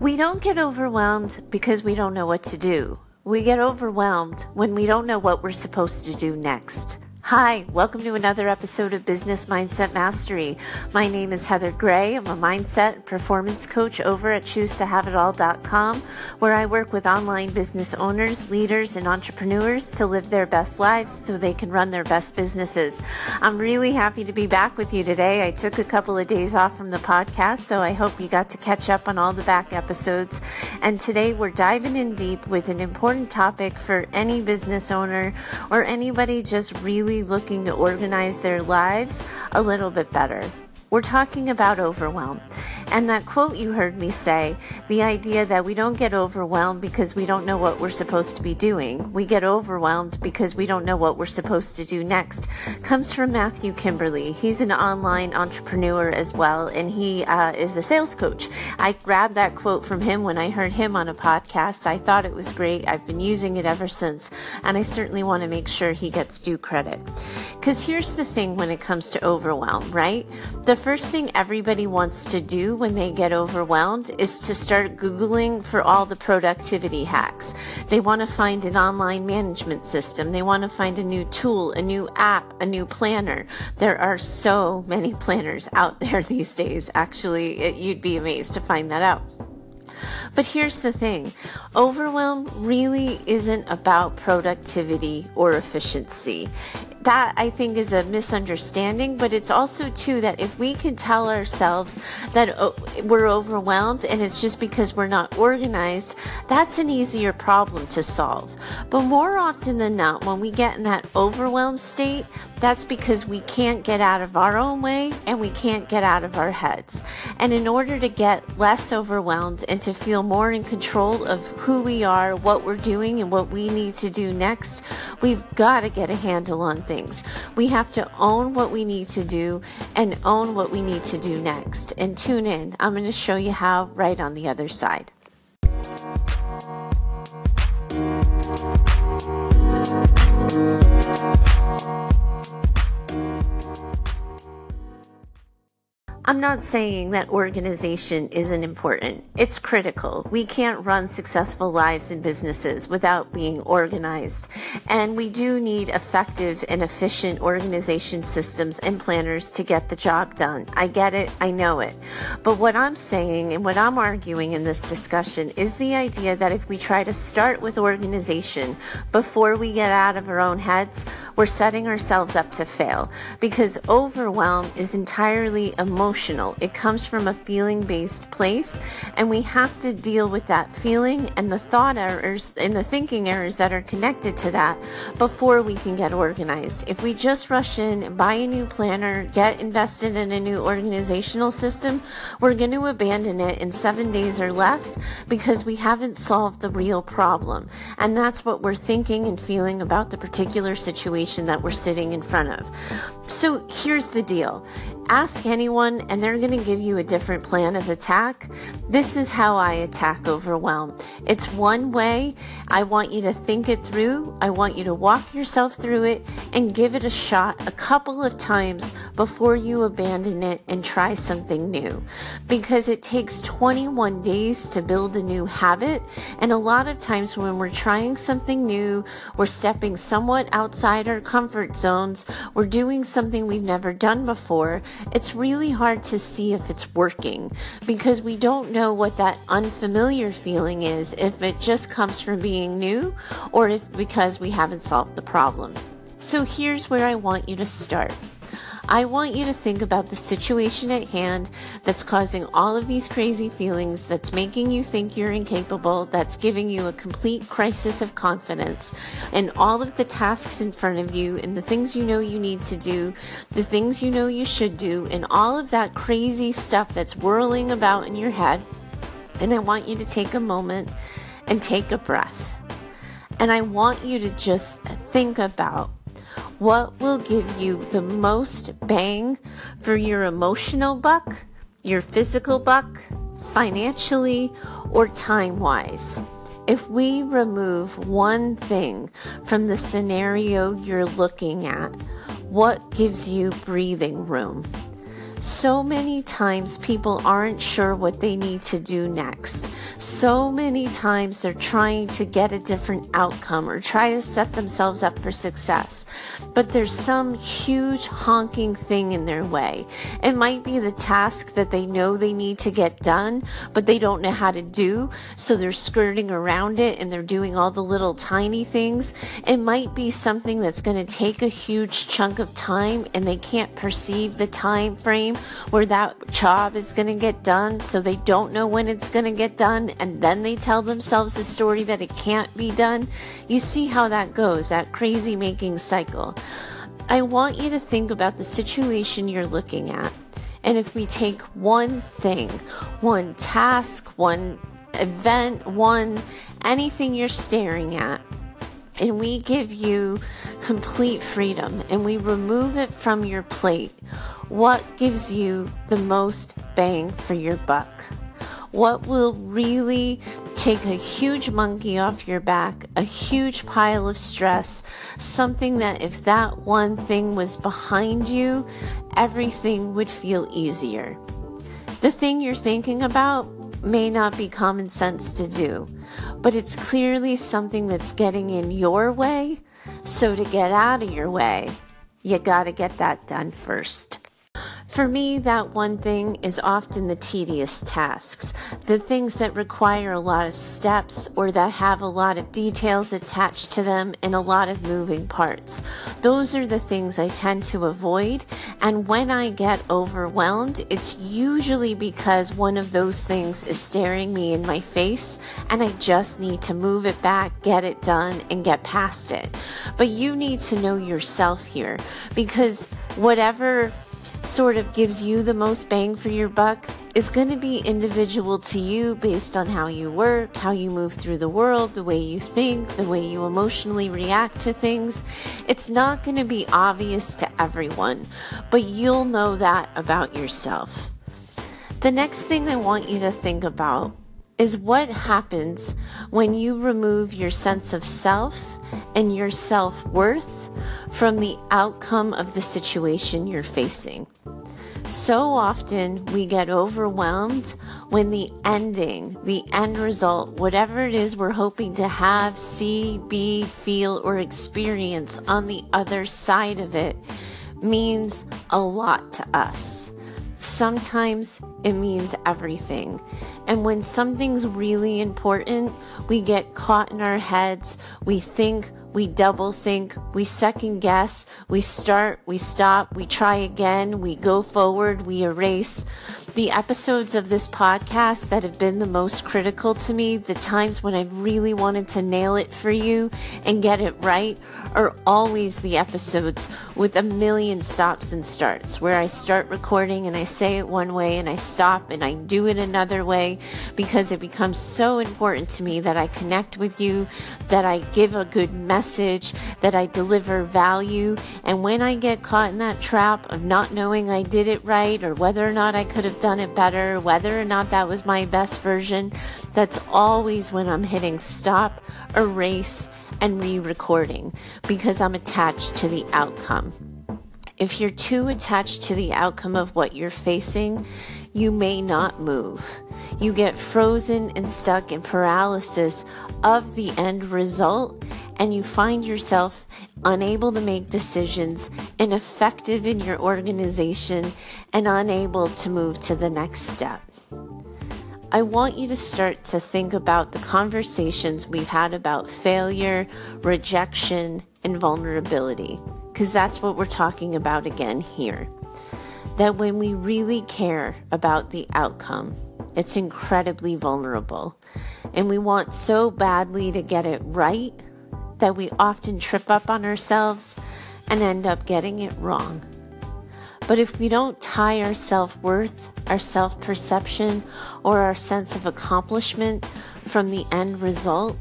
We don't get overwhelmed because we don't know what to do. We get overwhelmed when we don't know what we're supposed to do next. Hi, welcome to another episode of Business Mindset Mastery. My name is Heather Gray. I'm a mindset and performance coach over at choosetohaveitall.com, where I work with online business owners, leaders, and entrepreneurs to live their best lives so they can run their best businesses. I'm really happy to be back with you today. I took a couple of days off from the podcast, so I hope you got to catch up on all the back episodes. And today we're diving in deep with an important topic for any business owner or anybody just really looking to organize their lives a little bit better. We're talking about overwhelm. And that quote you heard me say, the idea that we don't get overwhelmed because we don't know what we're supposed to be doing, we get overwhelmed because we don't know what we're supposed to do next, comes from Matthew Kimberley. He's an online entrepreneur as well, and he uh, is a sales coach. I grabbed that quote from him when I heard him on a podcast. I thought it was great. I've been using it ever since, and I certainly want to make sure he gets due credit. Because here's the thing when it comes to overwhelm, right? The first thing everybody wants to do when they get overwhelmed is to start Googling for all the productivity hacks. They want to find an online management system. They want to find a new tool, a new app, a new planner. There are so many planners out there these days. Actually, it, you'd be amazed to find that out. But here's the thing overwhelm really isn't about productivity or efficiency that I think is a misunderstanding, but it's also too that if we can tell ourselves that oh, we're overwhelmed and it's just because we're not organized, that's an easier problem to solve. But more often than not, when we get in that overwhelmed state, that's because we can't get out of our own way and we can't get out of our heads. And in order to get less overwhelmed and to feel more in control of who we are, what we're doing, and what we need to do next, we've got to get a handle on things. We have to own what we need to do and own what we need to do next. And tune in. I'm going to show you how right on the other side. I'm not saying that organization isn't important. It's critical. We can't run successful lives and businesses without being organized. And we do need effective and efficient organization systems and planners to get the job done. I get it. I know it. But what I'm saying and what I'm arguing in this discussion is the idea that if we try to start with organization before we get out of our own heads, we're setting ourselves up to fail because overwhelm is entirely emotional emotional. It comes from a feeling based place, and we have to deal with that feeling and the thought errors and the thinking errors that are connected to that before we can get organized. If we just rush in, buy a new planner, get invested in a new organizational system, we're going to abandon it in seven days or less because we haven't solved the real problem. And that's what we're thinking and feeling about the particular situation that we're sitting in front of. So here's the deal ask anyone and they're going to give you a different plan of attack. This is how I attack overwhelm. It's one way. I want you to think it through. I want you to walk yourself through it and give it a shot a couple of times before you abandon it and try something new. Because it takes 21 days to build a new habit. And a lot of times when we're trying something new, we're stepping somewhat outside our comfort zones, we're doing something we've never done before it's really hard to see if it's working because we don't know what that unfamiliar feeling is if it just comes from being new or if because we haven't solved the problem. So here's where I want you to start. I want you to think about the situation at hand that's causing all of these crazy feelings, that's making you think you're incapable, that's giving you a complete crisis of confidence, and all of the tasks in front of you, and the things you know you need to do, the things you know you should do, and all of that crazy stuff that's whirling about in your head. And I want you to take a moment and take a breath. And I want you to just think about what will give you the most bang for your emotional buck, your physical buck, financially, or time wise? If we remove one thing from the scenario you're looking at, what gives you breathing room? So many times people aren't sure what they need to do next. So many times they're trying to get a different outcome or try to set themselves up for success. But there's some huge honking thing in their way. It might be the task that they know they need to get done, but they don't know how to do. So they're skirting around it and they're doing all the little tiny things. It might be something that's going to take a huge chunk of time and they can't perceive the time frame where that job is going to get done. So they don't know when it's going to get done. And then they tell themselves a story that it can't be done. You see how that goes, that crazy making cycle. I want you to think about the situation you're looking at. And if we take one thing, one task, one event, one anything you're staring at, and we give you complete freedom and we remove it from your plate, what gives you the most bang for your buck? What will really take a huge monkey off your back, a huge pile of stress, something that if that one thing was behind you, everything would feel easier. The thing you're thinking about may not be common sense to do, but it's clearly something that's getting in your way. So to get out of your way, you gotta get that done first. For me, that one thing is often the tedious tasks, the things that require a lot of steps or that have a lot of details attached to them and a lot of moving parts. Those are the things I tend to avoid, and when I get overwhelmed, it's usually because one of those things is staring me in my face and I just need to move it back, get it done, and get past it. But you need to know yourself here because whatever sort of gives you the most bang for your buck is going to be individual to you based on how you work, how you move through the world, the way you think, the way you emotionally react to things. It's not going to be obvious to everyone, but you'll know that about yourself. The next thing I want you to think about is what happens when you remove your sense of self and your self worth from the outcome of the situation you're facing. So often we get overwhelmed when the ending, the end result, whatever it is we're hoping to have, see, be, feel, or experience on the other side of it means a lot to us. Sometimes it means everything. And when something's really important, we get caught in our heads. We think we double think, we second guess, we start, we stop, we try again, we go forward, we erase. The episodes of this podcast that have been the most critical to me, the times when I really wanted to nail it for you and get it right, are always the episodes with a million stops and starts where I start recording and I say it one way and I stop and I do it another way because it becomes so important to me that I connect with you, that I give a good message message, that I deliver value. And when I get caught in that trap of not knowing I did it right or whether or not I could have done it better, whether or not that was my best version, that's always when I'm hitting stop, erase, and re recording because I'm attached to the outcome. If you're too attached to the outcome of what you're facing, you may not move. You get frozen and stuck in paralysis of the end result, and you find yourself unable to make decisions, ineffective in your organization, and unable to move to the next step. I want you to start to think about the conversations we've had about failure, rejection, and vulnerability, because that's what we're talking about again here. That when we really care about the outcome, it's incredibly vulnerable. And we want so badly to get it right that we often trip up on ourselves and end up getting it wrong. But if we don't tie our self worth, our self perception, or our sense of accomplishment from the end result,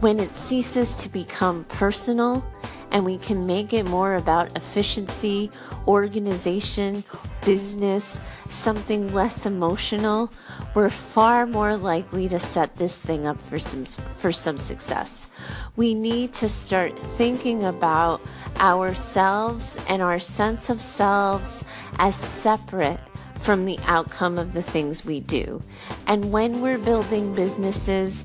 when it ceases to become personal and we can make it more about efficiency, organization, business, something less emotional, we're far more likely to set this thing up for some for some success. We need to start thinking about ourselves and our sense of selves as separate from the outcome of the things we do. And when we're building businesses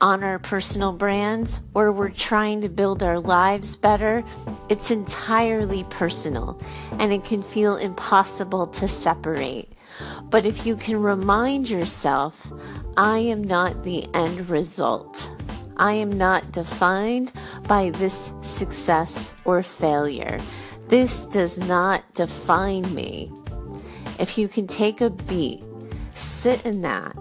on our personal brands or we're trying to build our lives better, it's entirely personal and it can feel impossible to separate. But if you can remind yourself, I am not the end result. I am not defined by this success or failure. This does not define me. If you can take a beat, sit in that,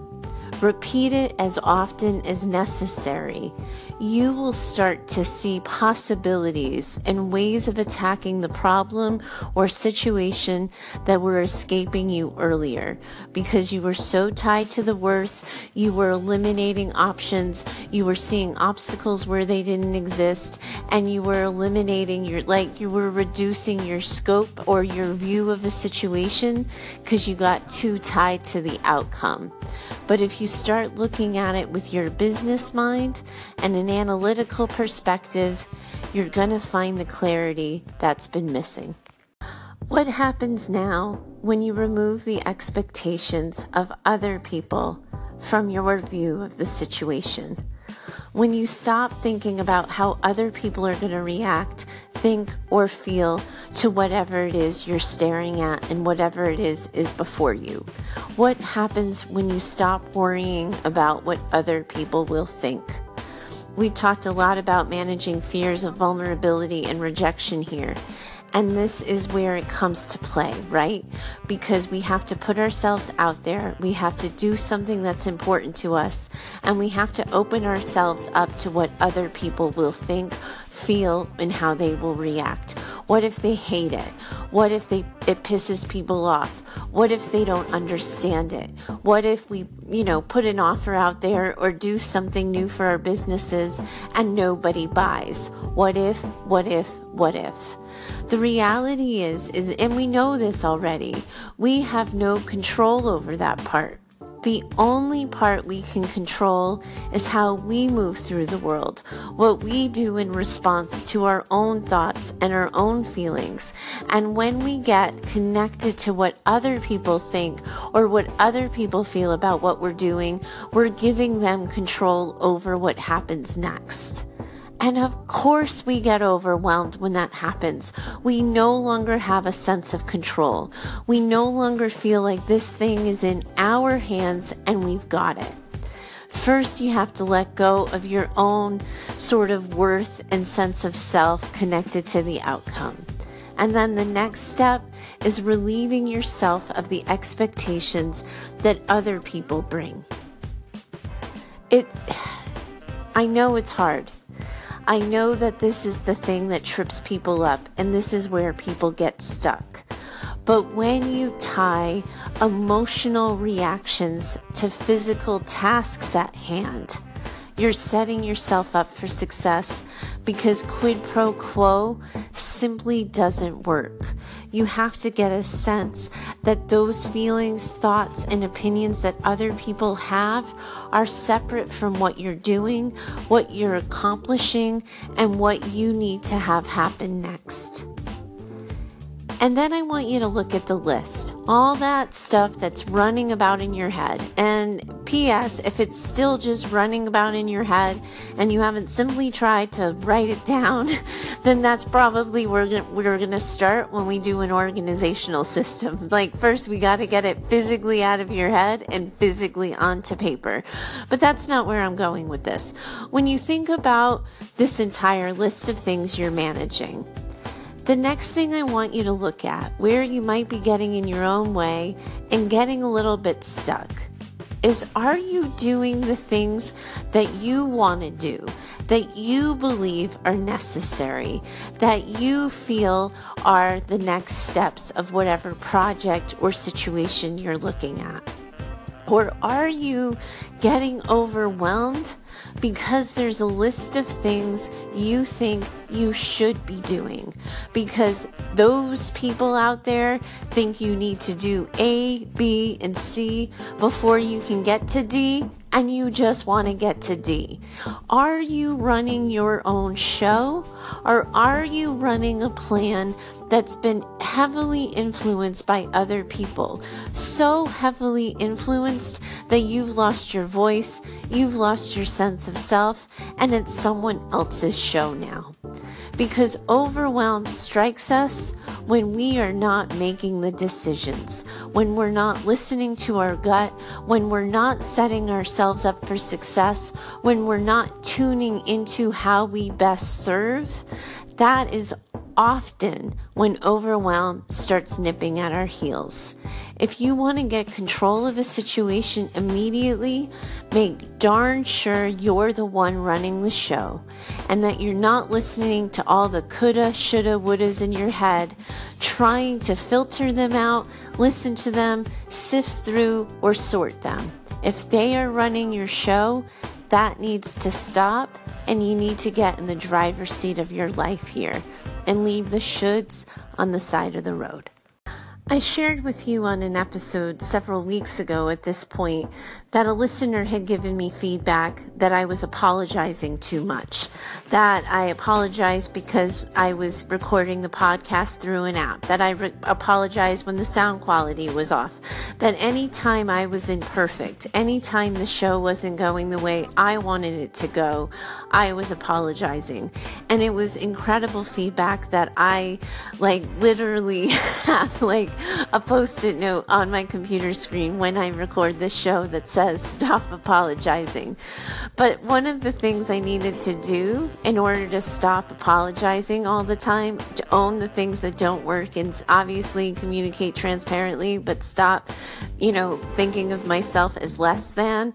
repeat it as often as necessary, you will start to see possibilities and ways of attacking the problem or situation that were escaping you earlier because you were so tied to the worth, you were eliminating options, you were seeing obstacles where they didn't exist, and you were eliminating your, like, you were reducing your scope or your view of a situation because you got too tied to the outcome. But if you start looking at it with your business mind and an analytical perspective, you're going to find the clarity that's been missing. What happens now when you remove the expectations of other people from your view of the situation? When you stop thinking about how other people are going to react think or feel to whatever it is you're staring at and whatever it is is before you. What happens when you stop worrying about what other people will think? We've talked a lot about managing fears of vulnerability and rejection here. And this is where it comes to play, right? Because we have to put ourselves out there. We have to do something that's important to us. And we have to open ourselves up to what other people will think, feel, and how they will react. What if they hate it? What if they it pisses people off? What if they don't understand it? What if we, you know, put an offer out there or do something new for our businesses and nobody buys? What if, what if, what if? The reality is, is, and we know this already, we have no control over that part. The only part we can control is how we move through the world, what we do in response to our own thoughts and our own feelings. And when we get connected to what other people think or what other people feel about what we're doing, we're giving them control over what happens next. And of course, we get overwhelmed when that happens. We no longer have a sense of control. We no longer feel like this thing is in our hands and we've got it. First, you have to let go of your own sort of worth and sense of self connected to the outcome. And then the next step is relieving yourself of the expectations that other people bring. It, I know it's hard. I know that this is the thing that trips people up, and this is where people get stuck. But when you tie emotional reactions to physical tasks at hand, you're setting yourself up for success because quid pro quo simply doesn't work. You have to get a sense that those feelings, thoughts, and opinions that other people have are separate from what you're doing, what you're accomplishing, and what you need to have happen next. And then I want you to look at the list, all that stuff that's running about in your head. And P.S., if it's still just running about in your head and you haven't simply tried to write it down, then that's probably where we're going to start when we do an organizational system. Like, first, we got to get it physically out of your head and physically onto paper. But that's not where I'm going with this. When you think about this entire list of things you're managing, the next thing I want you to look at, where you might be getting in your own way and getting a little bit stuck, is are you doing the things that you want to do, that you believe are necessary, that you feel are the next steps of whatever project or situation you're looking at? Or are you getting overwhelmed because there's a list of things you think you should be doing? Because those people out there think you need to do A, B, and C before you can get to D, and you just want to get to D? Are you running your own show or are you running a plan that's been heavily influenced by other people? So heavily influenced that you've lost your voice, you've lost your sense of self, and it's someone else's show now because overwhelm strikes us when we are not making the decisions, when we're not listening to our gut, when we're not setting ourselves up for success, when we're not tuning into how we best serve. That is often when overwhelm starts nipping at our heels. If you want to get control of a situation immediately, make darn sure you're the one running the show and that you're not listening to all the coulda, shoulda, wouldas in your head, trying to filter them out, listen to them, sift through, or sort them. If they are running your show, that needs to stop and you need to get in the driver's seat of your life here and leave the shoulds on the side of the road. I shared with you on an episode several weeks ago at this point that a listener had given me feedback that I was apologizing too much. That I apologized because I was recording the podcast through an app. That I re- apologized when the sound quality was off. That anytime I was imperfect, anytime the show wasn't going the way I wanted it to go, I was apologizing. And it was incredible feedback that I like literally have like a post it note on my computer screen when I record this show that says, says stop apologizing. But one of the things I needed to do in order to stop apologizing all the time, to own the things that don't work and obviously communicate transparently, but stop, you know, thinking of myself as less than,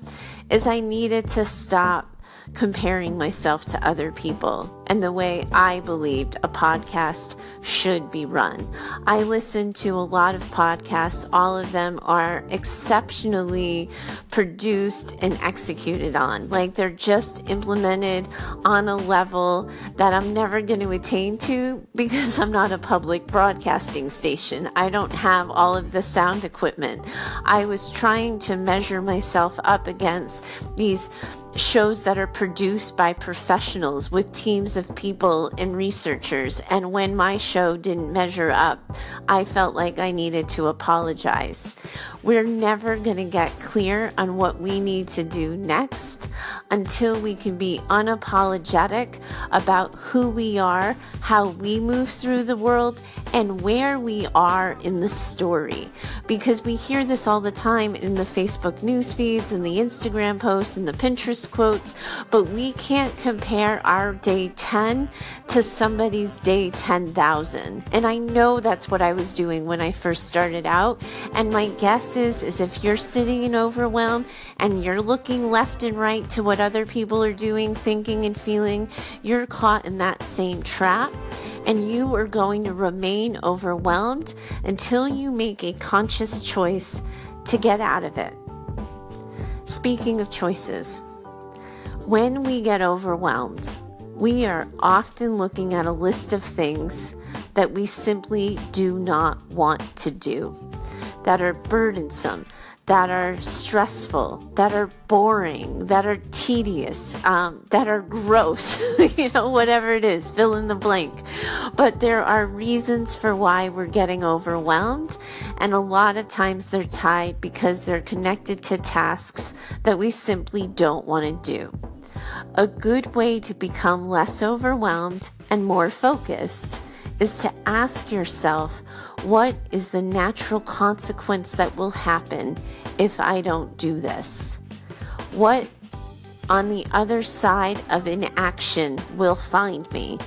is I needed to stop comparing myself to other people and the way I believed a podcast should be run. I listen to a lot of podcasts. All of them are exceptionally produced and executed on. Like they're just implemented on a level that I'm never going to attain to because I'm not a public broadcasting station. I don't have all of the sound equipment. I was trying to measure myself up against these shows that are produced by professionals with teams of people and researchers. And when my show didn't measure up, I felt like I needed to apologize. We're never going to get clear on what we need to do next until we can be unapologetic about who we are, how we move through the world, and where we are in the story. Because we hear this all the time in the Facebook news feeds and the Instagram posts and the Pinterest quotes, but we can't compare our day 10 to somebody's day 10,000. And I know that's what I was doing when I first started out. And my guess is, is if you're sitting in overwhelm and you're looking left and right to what other people are doing, thinking and feeling, you're caught in that same trap and you are going to remain overwhelmed until you make a conscious choice to get out of it. Speaking of choices, when we get overwhelmed, we are often looking at a list of things that we simply do not want to do, that are burdensome, that are stressful, that are boring, that are tedious, um, that are gross, you know, whatever it is, fill in the blank. But there are reasons for why we're getting overwhelmed, and a lot of times they're tied because they're connected to tasks that we simply don't want to do. A good way to become less overwhelmed and more focused is to ask yourself what is the natural consequence that will happen if I don't do this? What on the other side of inaction will find me?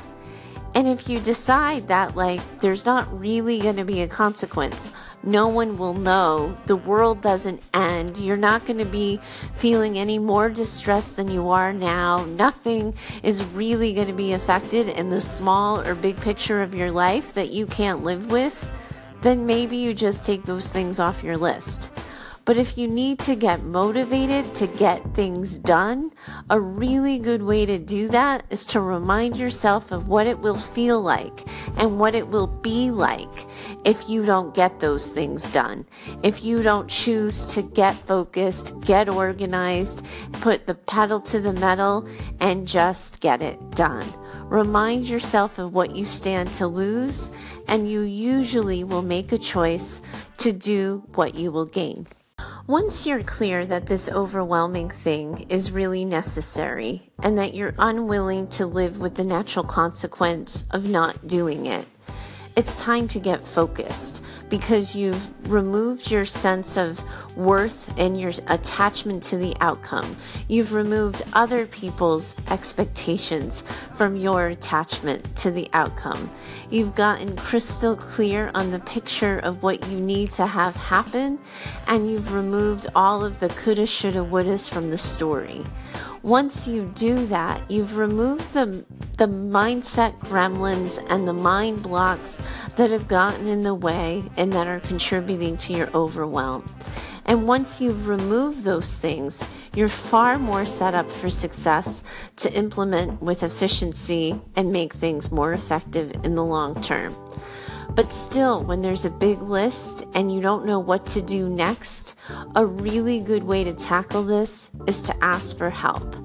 And if you decide that, like, there's not really going to be a consequence, no one will know, the world doesn't end, you're not going to be feeling any more distressed than you are now, nothing is really going to be affected in the small or big picture of your life that you can't live with, then maybe you just take those things off your list. But if you need to get motivated to get things done, a really good way to do that is to remind yourself of what it will feel like and what it will be like if you don't get those things done. If you don't choose to get focused, get organized, put the pedal to the metal, and just get it done. Remind yourself of what you stand to lose, and you usually will make a choice to do what you will gain. Once you're clear that this overwhelming thing is really necessary and that you're unwilling to live with the natural consequence of not doing it, it's time to get focused because you've removed your sense of worth and your attachment to the outcome. You've removed other people's expectations from your attachment to the outcome. You've gotten crystal clear on the picture of what you need to have happen, and you've removed all of the coulda, shoulda, wouldas from the story. Once you do that, you've removed the, the mindset gremlins and the mind blocks that have gotten in the way and that are contributing to your overwhelm. And once you've removed those things, you're far more set up for success to implement with efficiency and make things more effective in the long term. But still, when there's a big list and you don't know what to do next, a really good way to tackle this is to ask for help.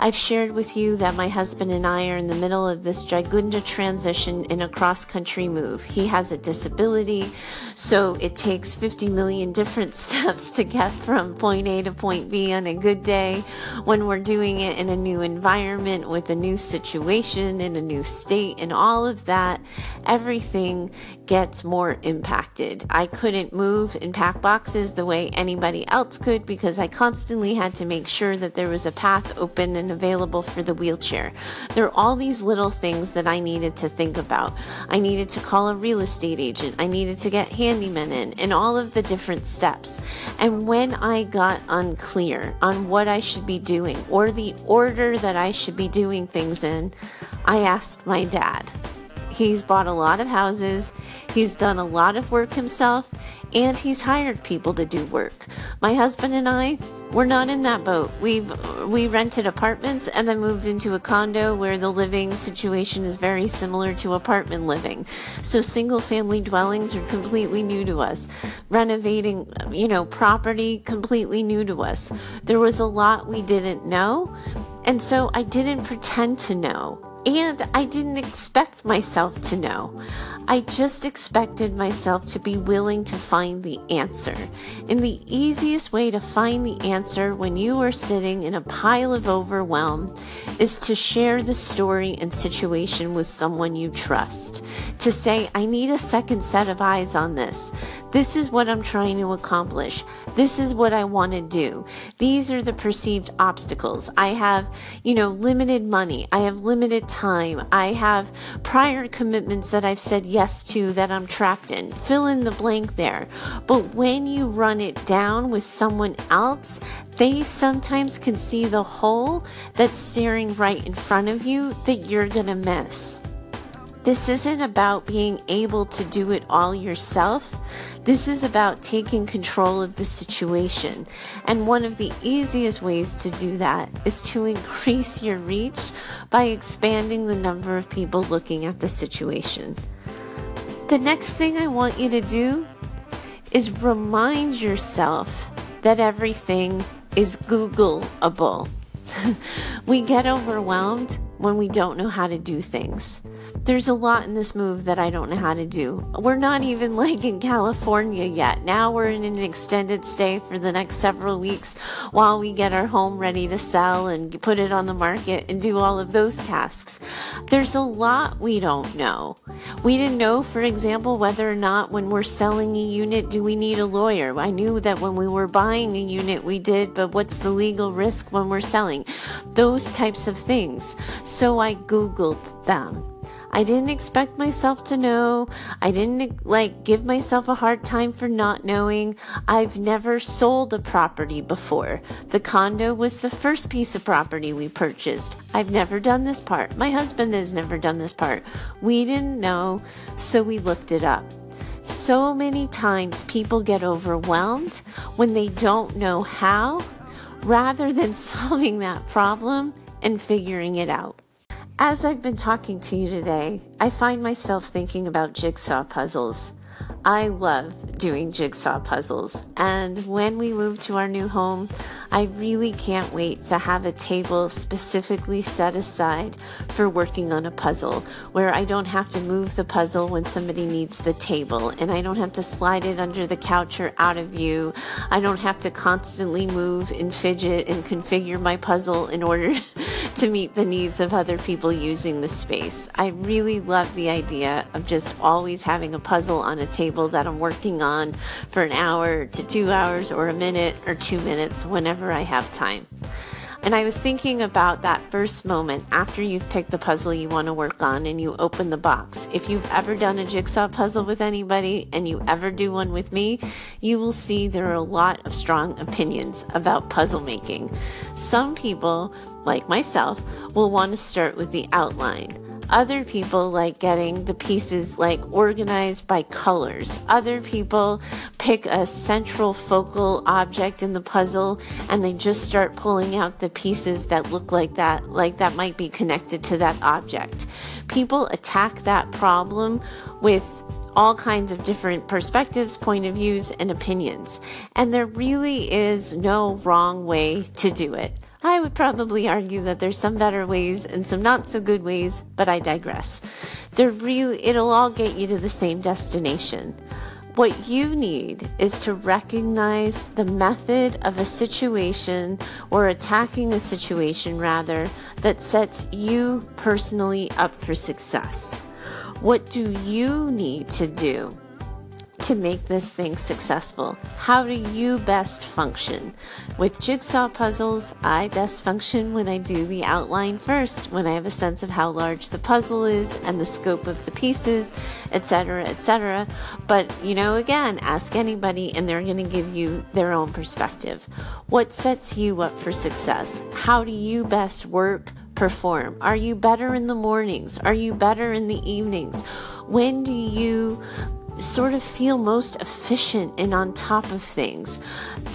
I've shared with you that my husband and I are in the middle of this Jagunda transition in a cross country move. He has a disability, so it takes 50 million different steps to get from point A to point B on a good day. When we're doing it in a new environment with a new situation in a new state and all of that, everything gets more impacted. I couldn't move and pack boxes the way anybody else could because I constantly had to make sure that there was a path open and available for the wheelchair. There are all these little things that I needed to think about. I needed to call a real estate agent, I needed to get handymen in, and all of the different steps. And when I got unclear on what I should be doing or the order that I should be doing things in, I asked my dad. He's bought a lot of houses, he's done a lot of work himself, and he's hired people to do work. My husband and I, we're not in that boat. We've we rented apartments and then moved into a condo where the living situation is very similar to apartment living. So single family dwellings are completely new to us. Renovating, you know, property completely new to us. There was a lot we didn't know, and so I didn't pretend to know. And I didn't expect myself to know. I just expected myself to be willing to find the answer. And the easiest way to find the answer when you are sitting in a pile of overwhelm is to share the story and situation with someone you trust. To say, I need a second set of eyes on this. This is what I'm trying to accomplish. This is what I want to do. These are the perceived obstacles. I have, you know, limited money. I have limited time. I have prior commitments that I've said yes to that I'm trapped in. Fill in the blank there. But when you run it down with someone else, they sometimes can see the hole that's staring right in front of you that you're going to miss. This isn't about being able to do it all yourself. This is about taking control of the situation. And one of the easiest ways to do that is to increase your reach by expanding the number of people looking at the situation. The next thing I want you to do is remind yourself that everything is Googleable. we get overwhelmed when we don't know how to do things. There's a lot in this move that I don't know how to do. We're not even like in California yet. Now we're in an extended stay for the next several weeks while we get our home ready to sell and put it on the market and do all of those tasks. There's a lot we don't know. We didn't know, for example, whether or not when we're selling a unit, do we need a lawyer? I knew that when we were buying a unit, we did, but what's the legal risk when we're selling? Those types of things. So I Googled them. I didn't expect myself to know. I didn't like give myself a hard time for not knowing. I've never sold a property before. The condo was the first piece of property we purchased. I've never done this part. My husband has never done this part. We didn't know, so we looked it up. So many times people get overwhelmed when they don't know how rather than solving that problem and figuring it out. As I've been talking to you today, I find myself thinking about jigsaw puzzles. I love doing jigsaw puzzles. And when we move to our new home, I really can't wait to have a table specifically set aside for working on a puzzle where I don't have to move the puzzle when somebody needs the table and I don't have to slide it under the couch or out of view. I don't have to constantly move and fidget and configure my puzzle in order to meet the needs of other people using the space. I really love the idea of just always having a puzzle on a table that I'm working on for an hour to two hours or a minute or two minutes whenever I have time. And I was thinking about that first moment after you've picked the puzzle you want to work on and you open the box. If you've ever done a jigsaw puzzle with anybody and you ever do one with me, you will see there are a lot of strong opinions about puzzle making. Some people, like myself, will want to start with the outline. Other people like getting the pieces like organized by colors. Other people pick a central focal object in the puzzle and they just start pulling out the pieces that look like that, like that might be connected to that object. People attack that problem with all kinds of different perspectives, point of views, and opinions. And there really is no wrong way to do it. I would probably argue that there's some better ways and some not so good ways, but I digress. Really it'll all get you to the same destination. What you need is to recognize the method of a situation or attacking a situation rather that sets you personally up for success. What do you need to do to make this thing successful? How do you best function? With jigsaw puzzles, I best function when I do the outline first, when I have a sense of how large the puzzle is and the scope of the pieces, etc., etc. But, you know, again, ask anybody and they're going to give you their own perspective. What sets you up for success? How do you best work? Perform? Are you better in the mornings? Are you better in the evenings? When do you sort of feel most efficient and on top of things?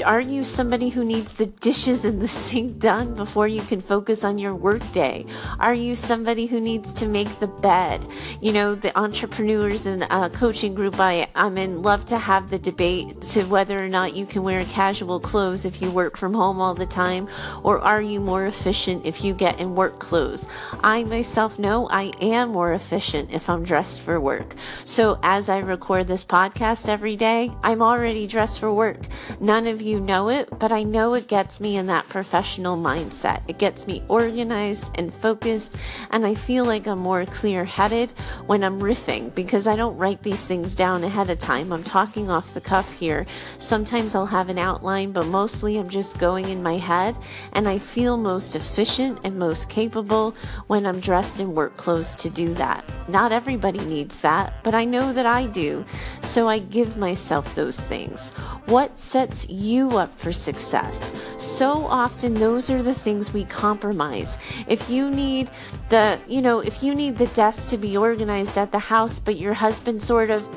Are you somebody who needs the dishes in the sink done before you can focus on your workday? Are you somebody who needs to make the bed? You know, the entrepreneurs and uh, coaching group I, I'm in love to have the debate to whether or not you can wear casual clothes if you work from home all the time, or are you more efficient if you get in work clothes? I myself know I am more efficient if I'm dressed for work. So as I record record this podcast every day, I'm already dressed for work. None of you know it, but I know it gets me in that professional mindset. It gets me organized and focused, and I feel like I'm more clear headed when I'm riffing because I don't write these things down ahead of time. I'm talking off the cuff here. Sometimes I'll have an outline, but mostly I'm just going in my head, and I feel most efficient and most capable when I'm dressed in work clothes to do that. Not everybody needs that, but I know that I do so I give myself those things. What sets you up for success? So often those are the things we compromise. If you need the, you know, if you need the desk to be organized at the house, but your husband sort of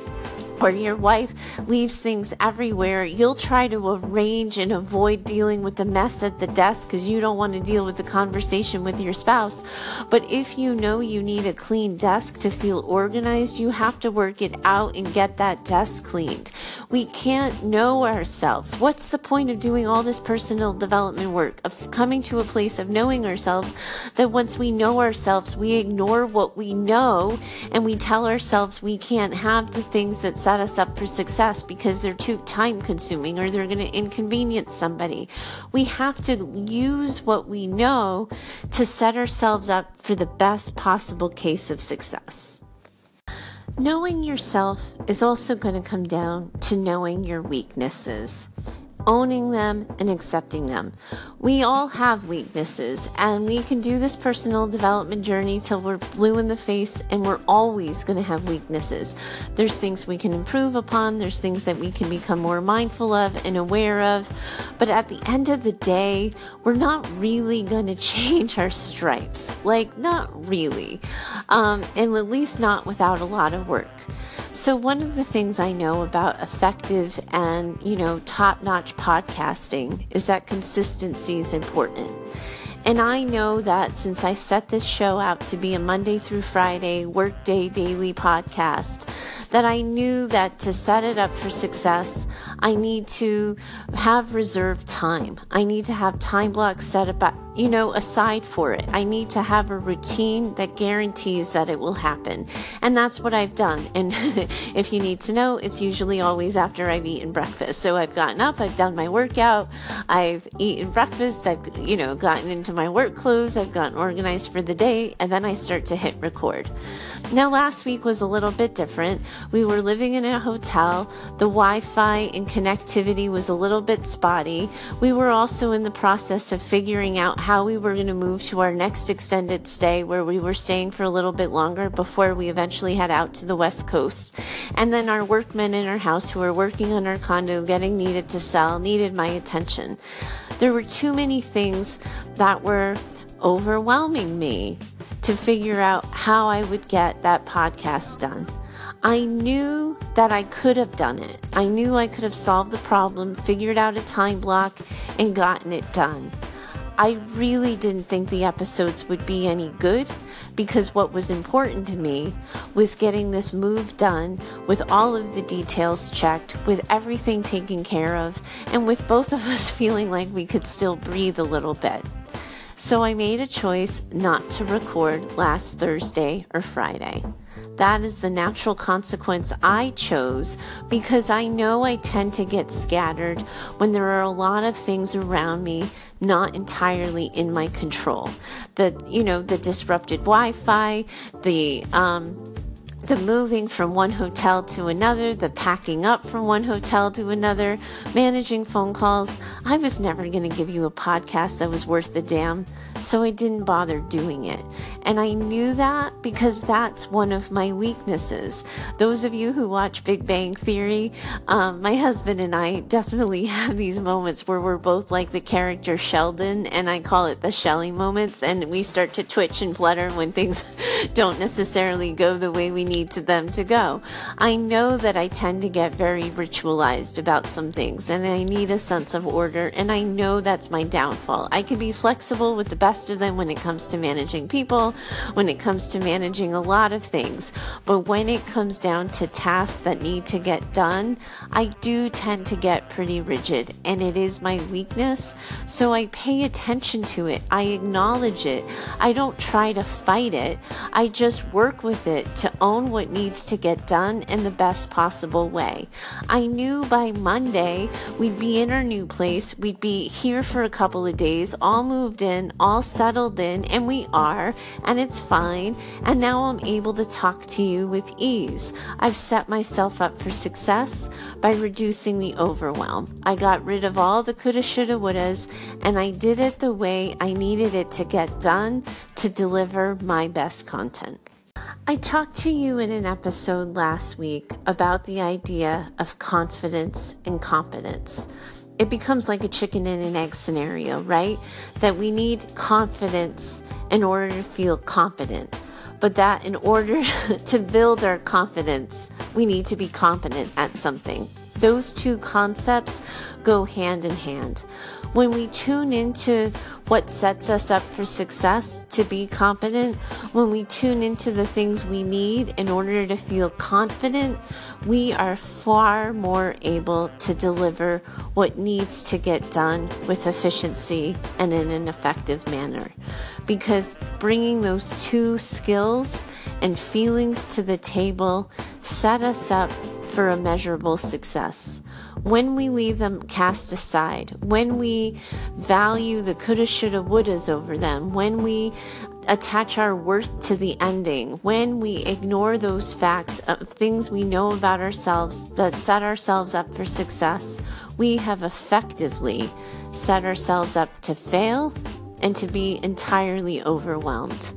or your wife leaves things everywhere, you'll try to arrange and avoid dealing with the mess at the desk because you don't want to deal with the conversation with your spouse. But if you know you need a clean desk to feel organized, you have to work it out and get that desk cleaned. We can't know ourselves. What's the point of doing all this personal development work, of coming to a place of knowing ourselves that once we know ourselves, we ignore what we know and we tell ourselves we can't have the things that set us up for success because they're too time consuming or they're going to inconvenience somebody. We have to use what we know to set ourselves up for the best possible case of success. Knowing yourself is also going to come down to knowing your weaknesses owning them and accepting them. We all have weaknesses and we can do this personal development journey till we're blue in the face and we're always going to have weaknesses. There's things we can improve upon, there's things that we can become more mindful of and aware of. But at the end of the day, we're not really going to change our stripes. Like, not really. Um, and at least not without a lot of work. So, one of the things I know about effective and, you know, top notch podcasting is that consistency is important. And I know that since I set this show out to be a Monday through Friday workday daily podcast, that I knew that to set it up for success, I need to have reserved time. I need to have time blocks set up, you know, aside for it. I need to have a routine that guarantees that it will happen. And that's what I've done. And if you need to know, it's usually always after I've eaten breakfast. So I've gotten up, I've done my workout, I've eaten breakfast, I've, you know, gotten into my work clothes, I've gotten organized for the day, and then I start to hit record. Now, last week was a little bit different. We were living in a hotel. The Wi Fi and connectivity was a little bit spotty. We were also in the process of figuring out how we were going to move to our next extended stay, where we were staying for a little bit longer before we eventually head out to the West Coast. And then our workmen in our house who were working on our condo, getting needed to sell, needed my attention. There were too many things that were overwhelming me to figure out how I would get that podcast done. I knew that I could have done it. I knew I could have solved the problem, figured out a time block, and gotten it done. I really didn't think the episodes would be any good because what was important to me was getting this move done with all of the details checked, with everything taken care of, and with both of us feeling like we could still breathe a little bit. So I made a choice not to record last Thursday or Friday. That is the natural consequence I chose because I know I tend to get scattered when there are a lot of things around me not entirely in my control. The, you know, the disrupted Wi Fi, the, um, the moving from one hotel to another, the packing up from one hotel to another, managing phone calls. I was never going to give you a podcast that was worth the damn, so I didn't bother doing it. And I knew that because that's one of my weaknesses. Those of you who watch Big Bang Theory, um, my husband and I definitely have these moments where we're both like the character Sheldon, and I call it the Shelly moments, and we start to twitch and flutter when things don't necessarily go the way we need to them to go. I know that I tend to get very ritualized about some things and I need a sense of order, and I know that's my downfall. I can be flexible with the best of them when it comes to managing people, when it comes to managing a lot of things, but when it comes down to tasks that need to get done, I do tend to get pretty rigid, and it is my weakness. So I pay attention to it, I acknowledge it, I don't try to fight it, I just work with it to own what needs to get done in the best possible way. I knew by Monday we'd be in our new place, we'd be here for a couple of days, all moved in, all settled in, and we are, and it's fine. And now I'm able to talk to you with ease. I've set myself up for success by reducing the overwhelm. I got rid of all the coulda, shoulda, wouldas, and I did it the way I needed it to get done to deliver my best content. I talked to you in an episode last week about the idea of confidence and competence. It becomes like a chicken and an egg scenario, right? That we need confidence in order to feel competent. But that in order to build our confidence, we need to be competent at something. Those two concepts go hand in hand. When we tune into what sets us up for success to be competent, when we tune into the things we need in order to feel confident, we are far more able to deliver what needs to get done with efficiency and in an effective manner. Because bringing those two skills and feelings to the table set us up for a measurable success. When we leave them cast aside, when we value the coulda, shoulda, wouldas over them, when we attach our worth to the ending, when we ignore those facts of things we know about ourselves that set ourselves up for success, we have effectively set ourselves up to fail and to be entirely overwhelmed.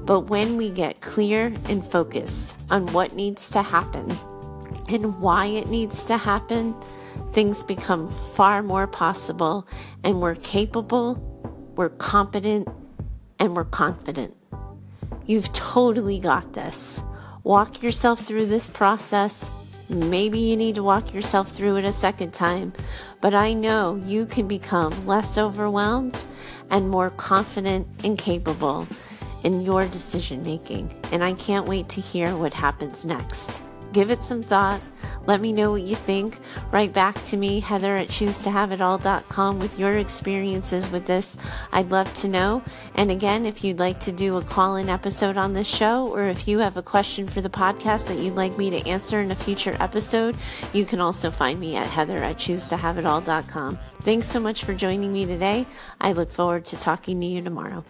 But when we get clear and focused on what needs to happen and why it needs to happen, things become far more possible and we're capable, we're competent, and we're confident. You've totally got this. walk yourself through this process. Maybe you need to walk yourself through it a second time, but I know you can become less overwhelmed and more confident and capable in your decision making. And I can't wait to hear what happens next give it some thought. Let me know what you think. Write back to me, Heather at choosetohaveitall.com, with your experiences with this. I'd love to know. And again, if you'd like to do a call in episode on this show, or if you have a question for the podcast that you'd like me to answer in a future episode, you can also find me at Heather at choosetohaveitall.com. Thanks so much for joining me today. I look forward to talking to you tomorrow.